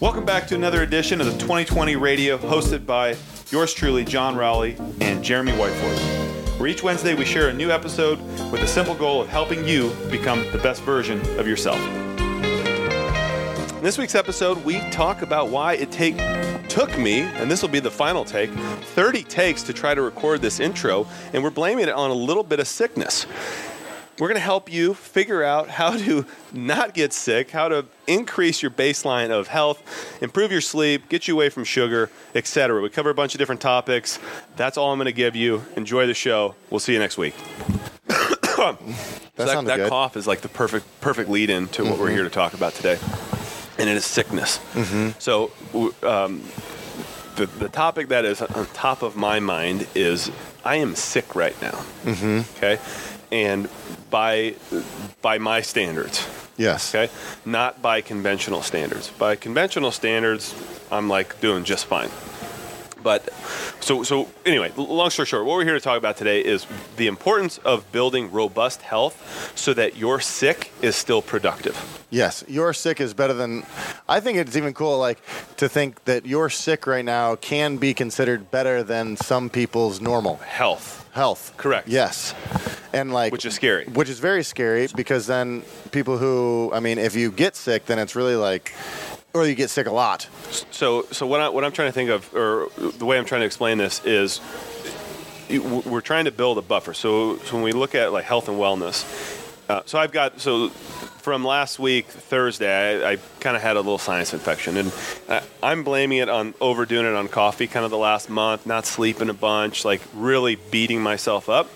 Welcome back to another edition of the 2020 Radio, hosted by yours truly, Jon Rowley and Jeremy Whiteford. Where each Wednesday we share a new episode with the simple goal of helping you become the best version of yourself. In this week's episode, we talk about why it take took me, and this will be the final take, 30 takes to try to record this intro, and we're blaming it on a little bit of sickness. We're going to help you figure out how to not get sick, how to increase your baseline of health, improve your sleep, get you away from sugar, etc. We cover a bunch of different topics. That's all I'm going to give you. Enjoy the show. We'll see you next week. That, So that good. cough is like the perfect perfect lead in to what we're here to talk about today, and it is sickness. So, um, the the topic that is on top of my mind is I am sick right now. Mm-hmm. Okay, and by by my standards. Yes. Okay, not by conventional standards. By conventional standards, I'm like doing just fine. But so so anyway, long story short, what we're here to talk about today is the importance of building robust health so that your sick is still productive. Yes. Your sick is better than. I think it's even cool, like, to think that your sick right now can be considered better than some people's normal Health, health. Correct. Yes. And like, which is scary. which is very scary because then people who, I mean, if you get sick, then it's really like, or you get sick a lot. So so what I what I'm trying to think of or the way I'm trying to explain this is we're trying to build a buffer. So, so when we look at like health and wellness, uh, so I've got so from last week Thursday, I, I kind of had a little sinus infection, and I, I'm blaming it on overdoing it on coffee, kind of the last month, not sleeping a bunch, like really beating myself up,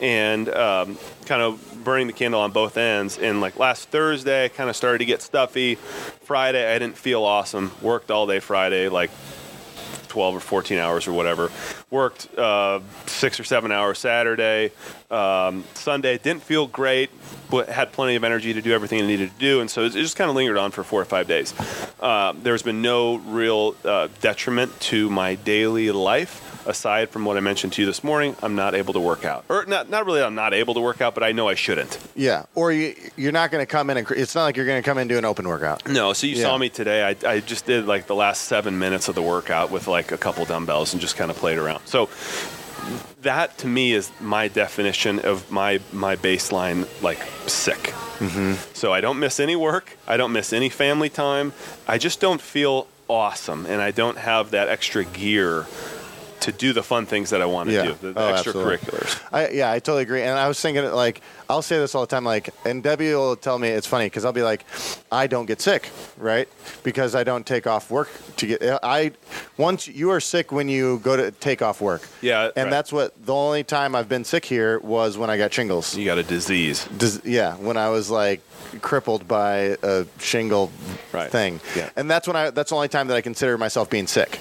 and um, kind of burning the candle on both ends. And like last Thursday, I kind of started to get stuffy. Friday, I didn't feel awesome. Worked all day Friday, like 12 or 14 hours or whatever. Worked uh, six or seven hours Saturday. Um, Sunday didn't feel great, but had plenty of energy to do everything I needed to do. And so it just kind of lingered on for four or five days. Uh, there's been no real uh, detriment to my daily life. Aside from what I mentioned to you this morning, I'm not able to work out. Or not, not really I'm not able to work out, but I know I shouldn't. Yeah. Or you, you're not going to come in and, it's not like you're going to come in and do an open workout. No, so you Yeah. saw me today. I, I just did like the last seven minutes of the workout with like a couple dumbbells and just kind of played around. So that to me is my definition of my my baseline like sick. Mm-hmm. So I don't miss any work. I don't miss any family time. I just don't feel awesome, and I don't have that extra gear to do the fun things that I want to Yeah. do, the, the Oh, extracurriculars. I, yeah, I totally agree. And I was thinking, like, I'll say this all the time, like, and Debbie will tell me it's funny because I'll be like, I don't get sick, right? Because I don't take off work to get. I once you are sick when you go to take off work. Yeah, and right. that's what the only time I've been sick here was when I got shingles. You got a disease. Dis- yeah, when I was like crippled by a shingle Right. thing. Yeah. And that's when I that's the only time that I consider myself being sick.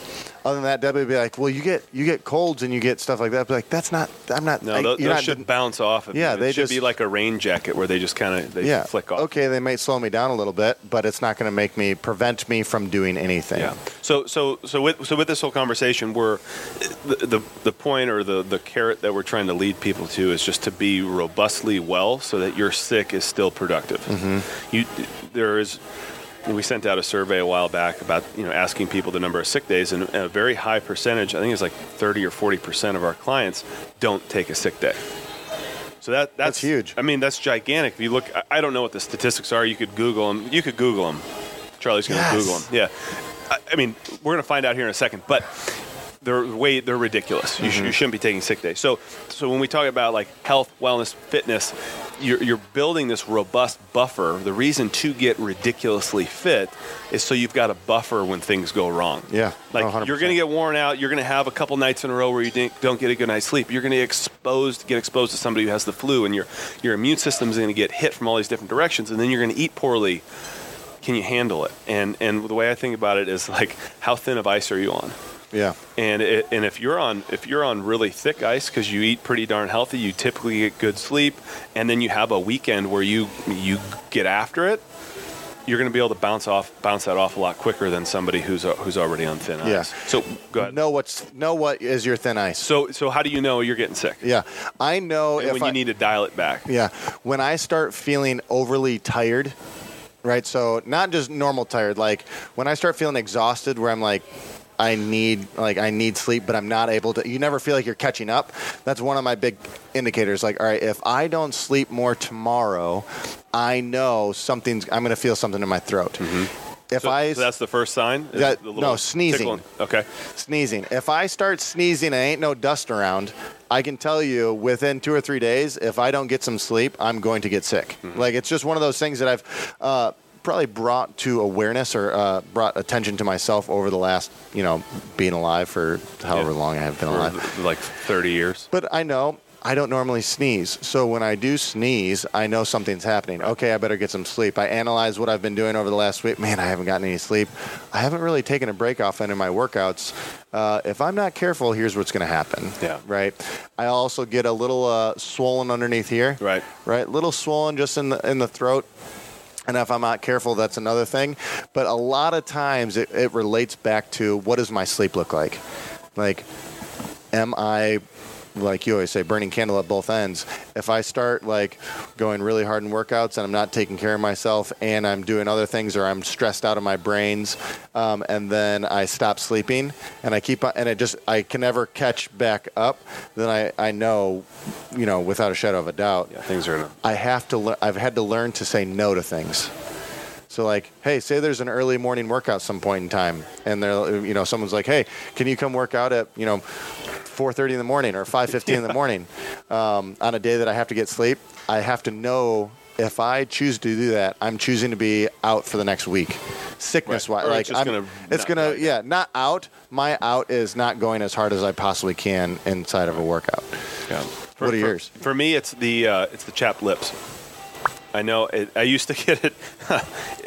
Other than that, Debbie would be like, "Well, you get you get colds and you get stuff like that." I'd be like, "That's not. I'm not. No, I, those, those not should bounce off. Of Yeah, you. they it should be like a rain jacket where they just kind of they yeah, flick off. Okay, they might slow me down a little bit, but it's not going to make me prevent me from doing anything. Yeah. So so so with so with this whole conversation, we're the the, the point or the the carrot that we're trying to lead people to is just to be robustly well, so that your sick is still productive. Mm-hmm. You there is. We sent out a survey a while back about you know asking people the number of sick days, and a very high percentage, I think it's like 30 or 40 percent of our clients don't take a sick day. So that that's, That's huge. I mean, that's gigantic. If you look, I- don't know what the statistics are. You could Google them. You could Google them. Charlie's going to Yes. Google them. Yeah. I, I mean, we're going to find out here in a second, but they're way they're ridiculous. You, sh- you shouldn't be taking sick days. So, so when we talk about like health, wellness, fitness, you're, you're building this robust buffer. The reason to get ridiculously fit is so you've got a buffer when things go wrong. Yeah. Like 100%. you're going to get worn out. You're going to have a couple nights in a row where you don't get a good night's sleep. You're going to get exposed, get exposed to somebody who has the flu, and your your immune system is going to get hit from all these different directions, and then you're going to eat poorly. Can you handle it? And and the way I think about it is like, how thin of ice are you on? Yeah. And it, and if you're on if you're on really thick ice because you eat pretty darn healthy, you typically get good sleep, and then you have a weekend where you you get after it. You're going to be able to bounce off bounce that off a lot quicker than somebody who's who's already on thin ice. Yeah. So go ahead. Know what's know what is your thin ice. So so how do you know you're getting sick? Yeah. I know And if when I, you need to dial it back. Yeah. When I start feeling overly tired right? So not just normal tired. Like when I start feeling exhausted, where I'm like, I need like I need sleep, but I'm not able to. You never feel like you're catching up. That's one of my big indicators. Like, all right, if I don't sleep more tomorrow, I know something's. I'm going to feel something in my throat. If So, I so that's the first sign. That- the no, sneezing. tickling? Okay. sneezing. If I start sneezing and ain't no dust around, I can tell you within two or three days, if I don't get some sleep, I'm going to get sick. Like it's just one of those things that I've uh, probably brought to awareness or uh, brought attention to myself over the last, you know, being alive for however Yeah. long I have been For alive. like 30 years. But I know I don't normally sneeze. So when I do sneeze, I know something's happening. Okay, I better get some sleep. I analyze what I've been doing over the last week. Man, I haven't gotten any sleep. I haven't really taken a break off any of my workouts. Uh, if I'm not careful, here's what's going to happen. Yeah. Right. I also get a little uh, swollen underneath here. Right. Right. Little swollen just in the in the throat. And if I'm not careful, that's another thing. But a lot of times it, it relates back to what does my sleep look like? Like, am I, like you always say, burning candle at both ends? If I start like going really hard in workouts and I'm not taking care of myself and I'm doing other things or I'm stressed out of my brains, um, and then I stop sleeping and I keep on, and it just, I can never catch back up, then I, I know, you know, without a shadow of a doubt, Yeah, things are I have to. Le- I've had to learn to say no to things. So like, hey, say there's an early morning workout some point in time, and they're, you know, someone's like, hey, can you come work out at, you know, 4:30 in the morning or 5:15 in the morning um, on a day that I have to get sleep? I have to know if I choose to do that, I'm choosing to be out for the next week, sickness Right. wise. Like it's I'm, gonna it's gonna, go yeah, not out. My out is not going as hard as I possibly can inside of a workout. Yeah. What are for, yours? For me, it's the uh, it's the chapped lips. I know. It, I used to get it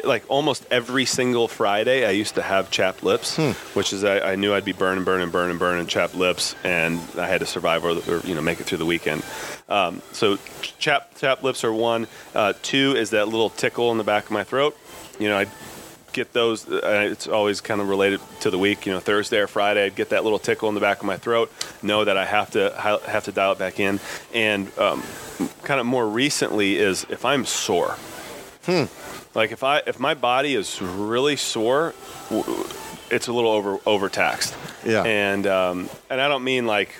like almost every single Friday. I used to have chapped lips, Hmm. which is I, I knew I'd be burning, burning, burning, burning chapped lips, and I had to survive or, or you know make it through the weekend. Um, so chapped chapped lips are one. Uh, two is that little tickle in the back of my throat. You know, I get those. Uh, it's always kind of related to the week. You know, Thursday or Friday, I'd get that little tickle in the back of my throat. Know that I have to have to dial it back in. And um, kind of more recently is if I'm sore. Like if I if my body is really sore, it's a little over overtaxed. Yeah. And um, and I don't mean like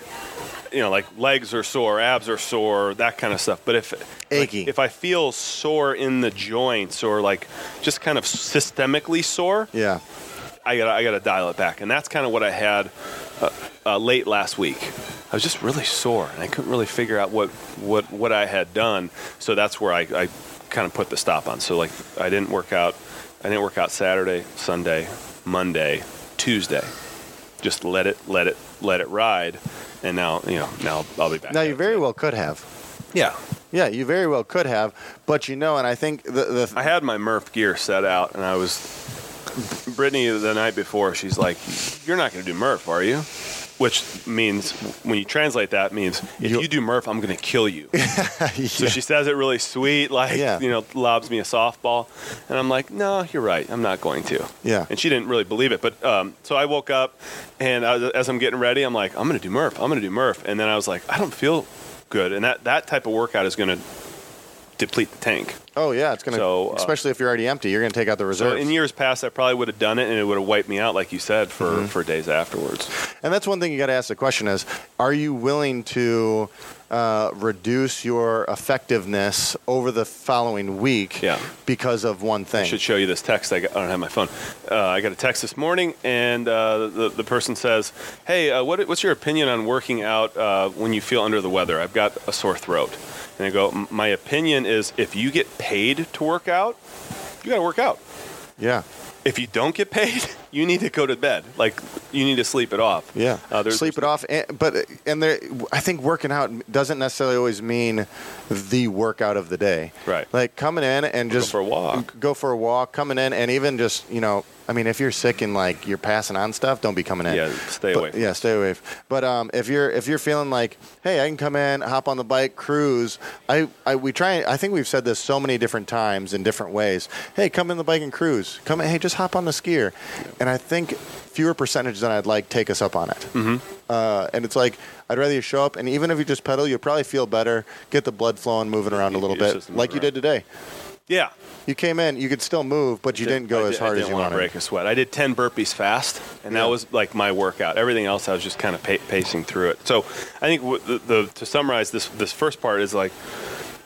you know like legs are sore, abs are sore, that kind of stuff. But if like, if I feel sore in the joints or like just kind of systemically sore, Yeah. I gotta I gotta dial it back. And that's kind of what I had uh, uh, late last week. I was just really sore, and I couldn't really figure out what what what I had done. So that's where I, I kind of put the stop on. So like I didn't work out. I didn't work out Saturday, Sunday, Monday, Tuesday. Just let it let it let it ride. And now you know now I'll be back. Now you very well could have. yeah. Yeah, you very well could have, but you know, and I think the, the I had my Murph gear set out, and I was. Brittany the night before, she's like, "You're not going to do Murph, are you?" Which means, when you translate that, means if You- you do Murph, I'm going to kill you. So she says it really sweet, like Yeah. you know, lobs me a softball, and I'm like, "No, you're right. I'm not going to." Yeah. And she didn't really believe it, but um, so I woke up, and I as I'm getting ready, I'm like, "I'm going to do Murph. I'm going to do Murph," and then I was like, "I don't feel good," and that that type of workout is going to deplete the tank. Oh yeah, it's gonna, So, uh, especially if you're already empty, you're gonna take out the So reserves. in years past, I probably would have done it, and it would have wiped me out, like you said, for, Mm-hmm. for days afterwards. and that's one thing you got to ask the question: is Are you willing to uh, reduce your effectiveness over the following week Yeah. because of one thing. I should show you this text. I, got, I don't have my phone. Uh, I got a text this morning, and uh, the, the person says, "Hey, uh, what, what's your opinion on working out uh, when you feel under the weather? I've got a sore throat." And I go, "My opinion is, if you get paid to work out, you got to work out. yeah, If you don't get paid, you need to go to bed. Like you need to sleep it off. yeah. Uh, Sleep it off, and, but and there, I think working out doesn't necessarily always mean the workout of the day. Right. Like coming in and Go just for a walk. go for a walk, coming in, and even just you know, I mean, if you're sick and like you're passing on stuff, don't be coming in. Yeah, stay But- away. Yeah, stay away. But um, if you're if you're feeling like, hey, I can come in, hop on the bike, cruise. I, I we try. I think we've said this so many different times in different ways. Hey, come in the bike and cruise. Come in. Hey, just hop on the skier. And I think fewer percentage than I'd like take us up on it. Mm-hmm. Uh, and it's like I'd rather you show up, and even if you just pedal, you'll probably feel better, get the blood flowing, moving around a little bit, like you did today. Yeah. You came in, you could still move, but you didn't go I as did- I hard as didn't you want wanted. to break a sweat. I did 10 burpees fast, and Yeah. that was like my workout. Everything else, I was just kind of pa- pacing through it. So I think w- the, the, to summarize this this first part is like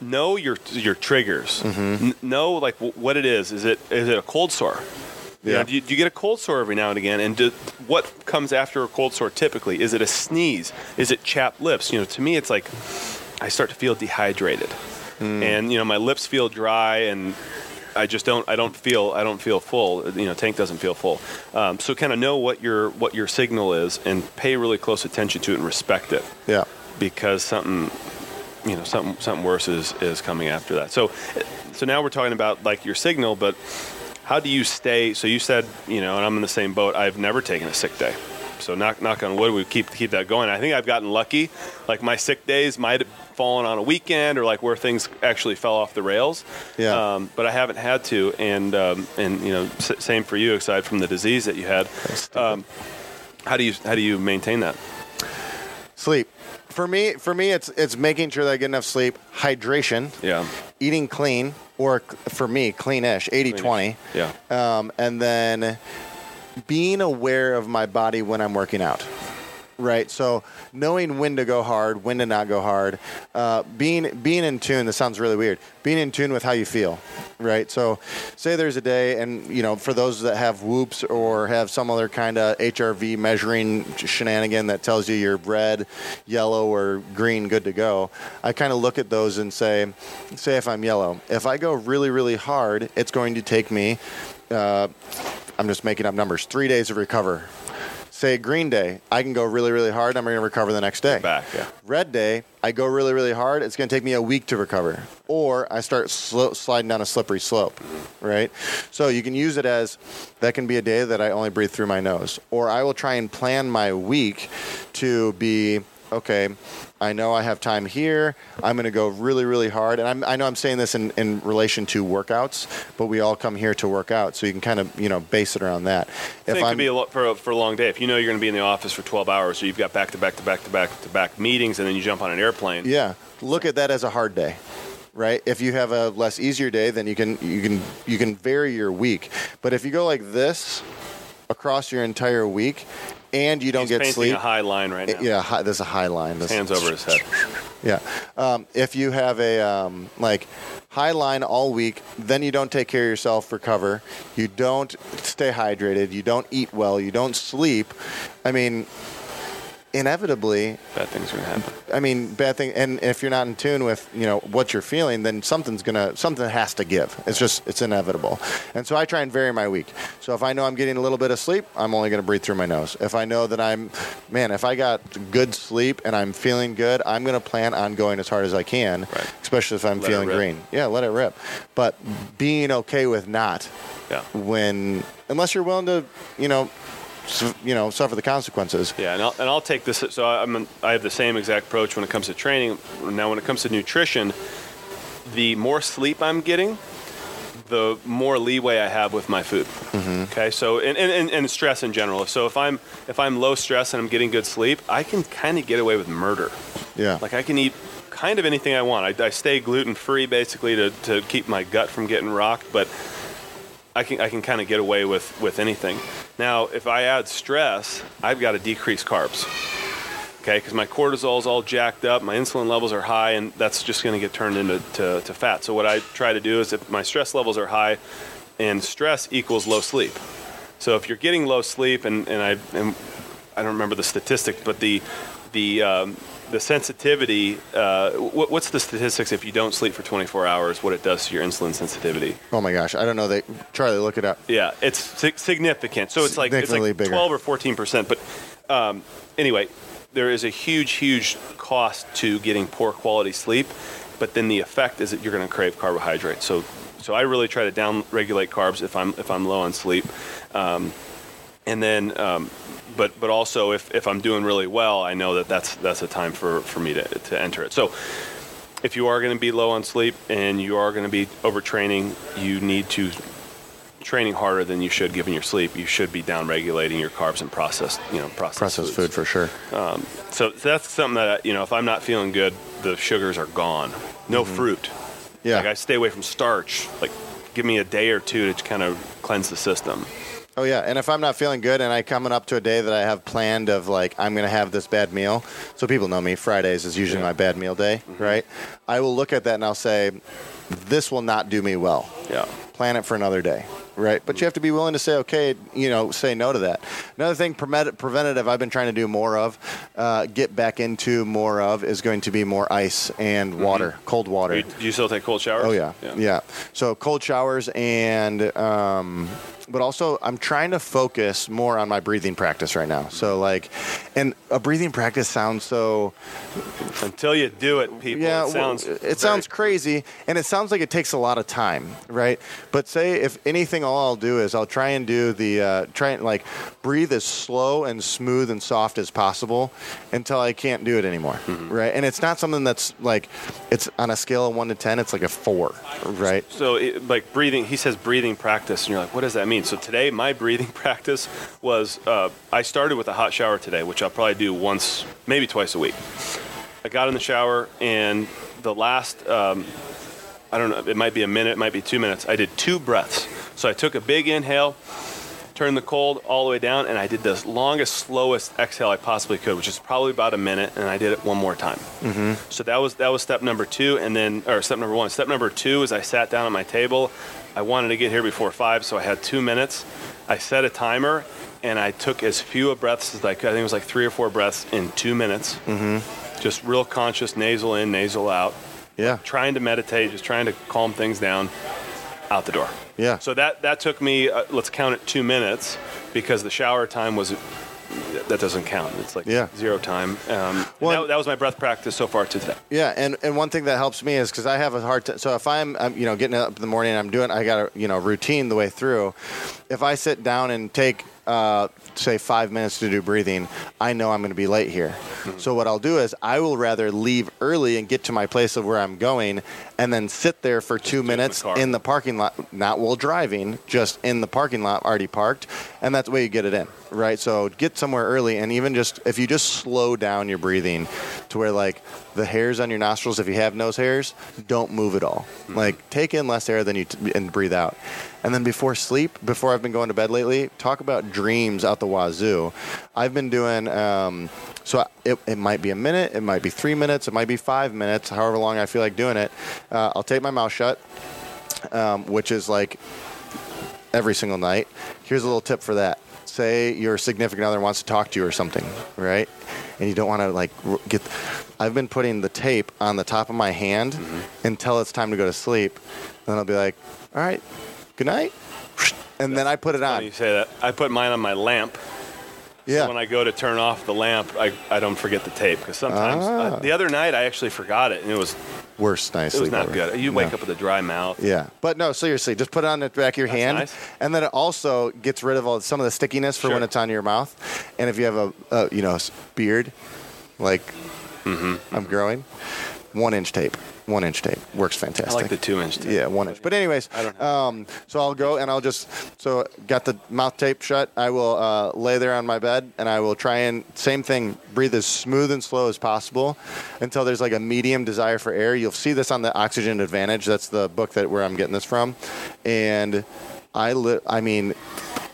know your your triggers. Mm-hmm. N- know like w- what it is. Is it is it a cold sore? You know, Yeah. do, you, do you get a cold sore every now and again? And do, what comes after a cold sore typically? Is it a sneeze? Is it chapped lips? You know, to me, it's like I start to feel dehydrated, Hmm. and you know, my lips feel dry, and I just don't. I don't feel. I don't feel full. You know, tank doesn't feel full. Um, so, kind of know what your what your signal is, and pay really close attention to it and respect it Yeah. because something you know something something worse is is coming after that so so now we're talking about like your signal but how do you stay so you said you know and i'm in the same boat i've never taken a sick day so knock knock on wood we keep keep that going. I think i've gotten lucky. Like my sick days might have fallen on a weekend or like where things actually fell off the rails. Yeah. um, but i haven't had to. And um, and you know s- same for you aside from the disease that you had. Um, how do you how do you maintain that? Sleep. For me, for me, it's it's making sure that I get enough sleep, hydration, yeah. eating clean, or c- for me, cleanish, 80-20. yeah. Um, and then being aware of my body when I'm working out. Right, so knowing when to go hard, when to not go hard, uh, being being in tune. This sounds really weird. Being in tune with how you feel, right? So, say there's a day, and you know, for those that have whoops or have some other kind of HRV measuring shenanigan that tells you you're red, yellow, or green, good to go. I kind of look at those and say, say if I'm yellow, if I go really, really hard, it's going to take me uh, I'm just making up numbers. Three days to recover. Say Green Day, I can go really, really hard. I'm going to recover the next day. back yeah Red Day, I go really, really hard. It's going to take me a week to recover. Or I start slo- sliding down a slippery slope, right? So you can use it as that can be a day that I only breathe through my nose. Or I will try and plan my week to be okay. I know I have time here. I'm going to go really, really hard. And I'm, I know I'm saying this in, in relation to workouts, but we all come here to work out. So you can kind of, you know, base it around that. I think it could be a lot for a, for a long day. If you know you're going to be in the office for 12 hours, or you've got back to back to back to back to back meetings, and then you jump on an airplane. Yeah, look at that as a hard day, right? If you have a less easier day, then you can you can you can vary your week. But if you go like this across your entire week, and you don't He's get painting sleep, a high line right now. yeah, hi, there's a high line. This- Hands over his head. Yeah. Um, if you have a um, like high line all week, then you don't take care of yourself, recover. You don't stay hydrated. You don't eat well. You don't sleep. I mean, inevitably, Bad things are going to happen. I mean, bad thing. And if you're not in tune with, you know, what you're feeling, then something's gonna, something has to give. It's just, it's inevitable. And so I try and vary my week. So if I know I'm getting a little bit of sleep, I'm only gonna breathe through my nose. If I know that I'm, man, if I got good sleep and I'm feeling good, I'm gonna plan on going as hard as I can, Right. especially if I'm Let feeling green. Yeah, let it rip. But being okay with not Yeah. when, unless you're willing to, you know, you know, suffer the consequences. Yeah, and I'll, and I'll take this. So I'm, I have the same exact approach when it comes to training. Now, when it comes to nutrition, the more sleep I'm getting, the more leeway I have with my food. Mm-hmm. Okay, so and, and, and, and stress in general. So if I'm if I'm low stress and I'm getting good sleep, I can kind of get away with murder. Yeah. Like I can eat kind of anything I want. I, I stay gluten free basically to, to keep my gut from getting rocked, but I can I can kind of get away with with anything. Now, if I add stress, I've got to decrease carbs. Okay, because my cortisol is all jacked up, my insulin levels are high, and that's just going to get turned into to, to fat. So what I try to do is if my stress levels are high, and stress equals low sleep. So if you're getting low sleep, and, and I and I don't remember the statistic, but the the um, the sensitivity. Uh, what, what's the statistics if you don't sleep for 24 hours? What it does to your insulin sensitivity? Oh my gosh. I don't know. They, Charlie, look it up. Yeah, it's sig- significant. So it's like it's like bigger. 12 or 14 percent. But um, anyway, there is a huge, huge cost to getting poor quality sleep. But then the effect is that you're going to crave carbohydrates. So, so I really try to down regulate carbs if I'm if I'm low on sleep, um, and then. Um, but, but also if, if I'm doing really well, I know that that's that's a time for, for me to, to enter it. So if you are going to be low on sleep and you are going to be overtraining, you need to training harder than you should given your sleep. You should be down regulating your carbs and processed, you know, processed, Processed foods. food for sure. So that's something that you know, if I'm not feeling good, the sugars are gone. No Mm-hmm. fruit. Yeah. Like I stay away from starch. Like give me a day or two to kind of cleanse the system. Oh yeah, and if I'm not feeling good and I coming up to a day that I have planned of like I'm gonna have this bad meal, so people know me. Fridays is usually Yeah. my bad meal day, mm-hmm. right? I will look at that and I'll say, this will not do me well. Yeah. Plan it for another day, right? But you have to be willing to say, okay, you know, say no to that. Another thing, preventative, I've been trying to do more of, uh, get back into more of, is going to be more ice and water, cold water. Do you, you still take cold showers? Oh yeah. yeah, So cold showers and, um, but also I'm trying to focus more on my breathing practice right now. So like, and a breathing practice sounds so Until you do it, people, yeah, it well, it very- sounds crazy, and it sounds like it takes a lot of time, right? But say if anything, all I'll do is I'll try and do the uh, try and like breathe as slow and smooth and soft as possible until I can't do it anymore, Mm-hmm. right? And it's not something that's like it's on a scale of one to ten, it's like a four, right? So, it, like breathing, he says breathing practice, and you're like, what does that mean? So today, my breathing practice was uh, I started with a hot shower today, which I'll probably do once, maybe twice a week. I got in the shower, and the last, um, I don't know, it might be a minute, it might be two minutes. I did two breaths. So I took a big inhale, turned the cold all the way down, and I did the longest, slowest exhale I possibly could, which is probably about a minute, and I did it one more time. Mm-hmm. So that was that was step number two, and then or step number one. Step number two is I sat down at my table. I wanted to get here before five, so I had two minutes. I set a timer, and I took as few a breaths as I could. I think it was like three or four breaths in two minutes. Mm-hmm. Just real conscious, nasal in, nasal out. Yeah, Trying to meditate, just trying to calm things down. Out the door. Yeah. So that that took me. Uh, let's count it two minutes because the shower time was. That doesn't count. It's like Yeah. zero time. Um, Well- that, that was my breath practice so far to today. Yeah, and, and one thing that helps me is because I have a hard time. So if I'm, I'm, you know, getting up in the morning, and I'm doing, I got a, you know, routine the way through. If I sit down and take, uh, say, five minutes to do breathing, I know I'm going to be late here. So what I'll do is I will rather leave early and get to my place of where I'm going, and then sit there for two do it in the minutes in the parking lot, not while driving, just in the parking lot already parked, and that's the way you get it in, right? So get somewhere early, and even just if you just slow down your breathing to where like the hairs on your nostrils, if you have nose hairs, don't move at all. Like take in less air than you t- and breathe out. And then before sleep, before I've been going to bed lately, talk about dreams out the wazoo. I've been doing. Um, so it, it might be a minute, it might be three minutes, it might be five minutes, however long I feel like doing it. Uh, I'll take my mouth shut, um, which is like every single night. Here's a little tip for that. Say your significant other wants to talk to you or something, right? And you don't want to like get. I've been putting the tape on the top of my hand until it's time to go to sleep. Then I'll be like, "All right, good night," and then I put it on. you say that, I put mine on my lamp. Yeah, So when I go to turn off the lamp, I, I don't forget the tape because sometimes uh, Ah. the other night I actually forgot it and it was worst night it was not good. You wake No. up with a dry mouth. Yeah, but no, seriously, just put it on the back of your That's hand, nice. and then it also gets rid of all some of the stickiness for when it's on your mouth. And if you have a, a you know beard, like Mm-hmm. I'm growing, one inch tape, one inch tape works I fantastic. like the two inch. tape. Yeah, one inch. But anyways, I don't um, so I'll go and I'll just so got the mouth tape shut. I will uh, lay there on my bed and I will try and same thing, breathe as smooth and slow as possible until there's like a medium desire for air. You'll see this on the Oxygen Advantage. That's the book that where I'm getting this from, and I li- I mean,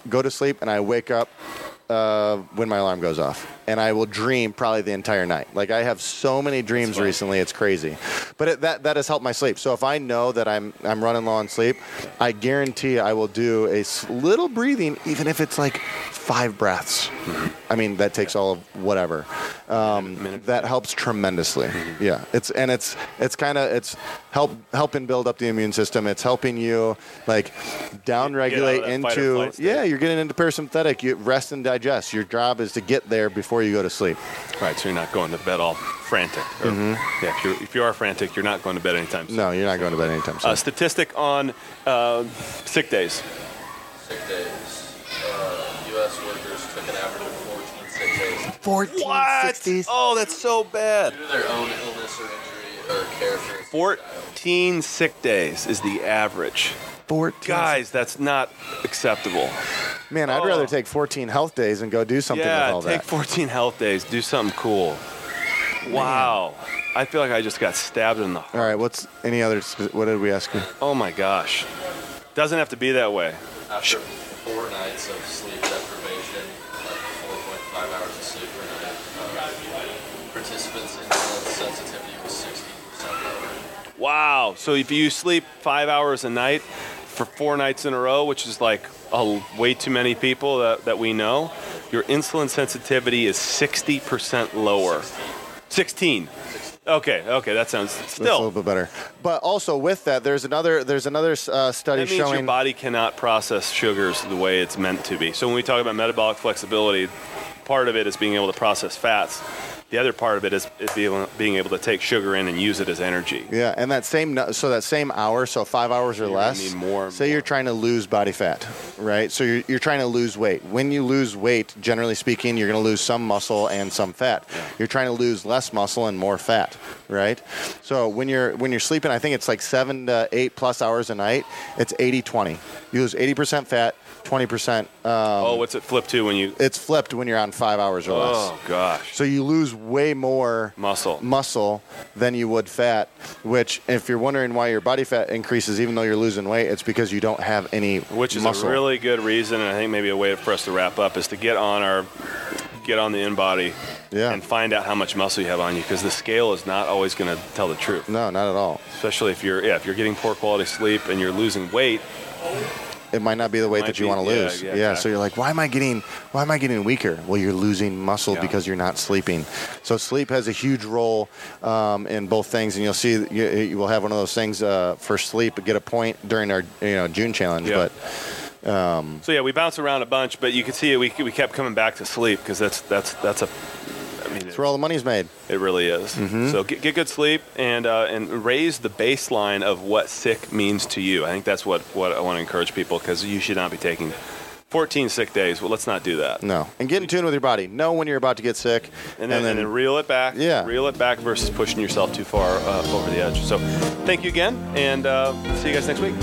go to sleep and I wake up uh, when my alarm goes off. And I will dream probably the entire night. Like I have so many dreams recently, it's crazy. But it, that that has helped my sleep. So if I know that I'm I'm running low on sleep, I guarantee I will do a little breathing, even if it's like five breaths. I mean that takes all of whatever. Um, that helps tremendously. Yeah, it's and it's it's kind of it's help helping build up the immune system. It's helping you like down regulate that fight or into yeah. You're getting into parasympathetic. You rest and digest. Your job is to get there before you go to sleep. Right, so you're not going to bed all frantic. Or, Yeah, if, you're, if you are frantic, you're not going to bed anytime soon. Mm-hmm. No, you're not going to bed anytime soon. A statistic on uh, sick days. sick days. 1460s. Oh, that's so bad. Due to their own illness or injury or care for 14 sick days is the average. 14. Guys, that's not acceptable. Man, I'd Oh. rather take 14 health days and go do something with yeah, all take that. 14 health days. Do something cool. Wow. I feel like I just got stabbed in the heart. all right, what's any other? What did we ask you? Oh my gosh. Doesn't have to be that way. after four nights of sleep. Wow. So if you sleep five hours a night for four nights in a row, which is like a, way too many people that, that we know, your insulin sensitivity is 60% lower. 16. Okay, okay, that sounds That's a little bit better. But also with that, there's another there's another uh, study That means your showing. body cannot process sugars the way it's meant to be. So when we talk about metabolic flexibility, part of it is being able to process fats. The other part of it is, is being, being able to take sugar in and use it as energy. Yeah, and that same so that same hour, so five hours or You're less. need more say more. you're trying to lose body fat, right? So you're, you're trying to lose weight. When you lose weight, generally speaking, you're going to lose some muscle and some fat. You're trying to lose less muscle and more fat, right? So when you're when you're sleeping, I think it's like seven to eight plus hours a night. It's 80-20. You lose 80% fat, 20%. Um, oh, what's it flip to when you? it's flipped when you're on five hours or less. Oh gosh, So you lose way more muscle. muscle than you would fat, which if you're wondering why your body fat increases even though you're losing weight, it's because you don't have any which is muscle. a really good reason, and I think maybe a way for us to wrap up is to get on our, get on the InBody, Yeah. and find out how much muscle you have on you, because the scale is not always going to tell the truth. no, not at all. Especially if you're, yeah, if you're getting poor quality sleep and you're losing weight, It might not be the weight that you want to yeah, lose. yeah, so exactly. you're like, why am I getting why am I getting weaker? Well, you're losing muscle Yeah. because you're not sleeping. So sleep has a huge role um, in both things, and you'll see you, you will have one of those things uh, for sleep. Get a point during our you know June challenge, Yeah. but So yeah, we bounce around a bunch, but you can see we, we kept coming back to sleep because that's that's that's a. That's where all the money's made. it really is. Mm-hmm. So get, get good sleep and uh, and raise the baseline of what sick means to you. I think that's what what I want to encourage people because you should not be taking 14 sick days. Well, let's not do that. No, and get in tune with your body. Know when you're about to get sick, And then, and then, reel it back. Yeah. Reel it back versus pushing yourself too far uh, over the edge. So, thank you again, and uh, see you guys next week.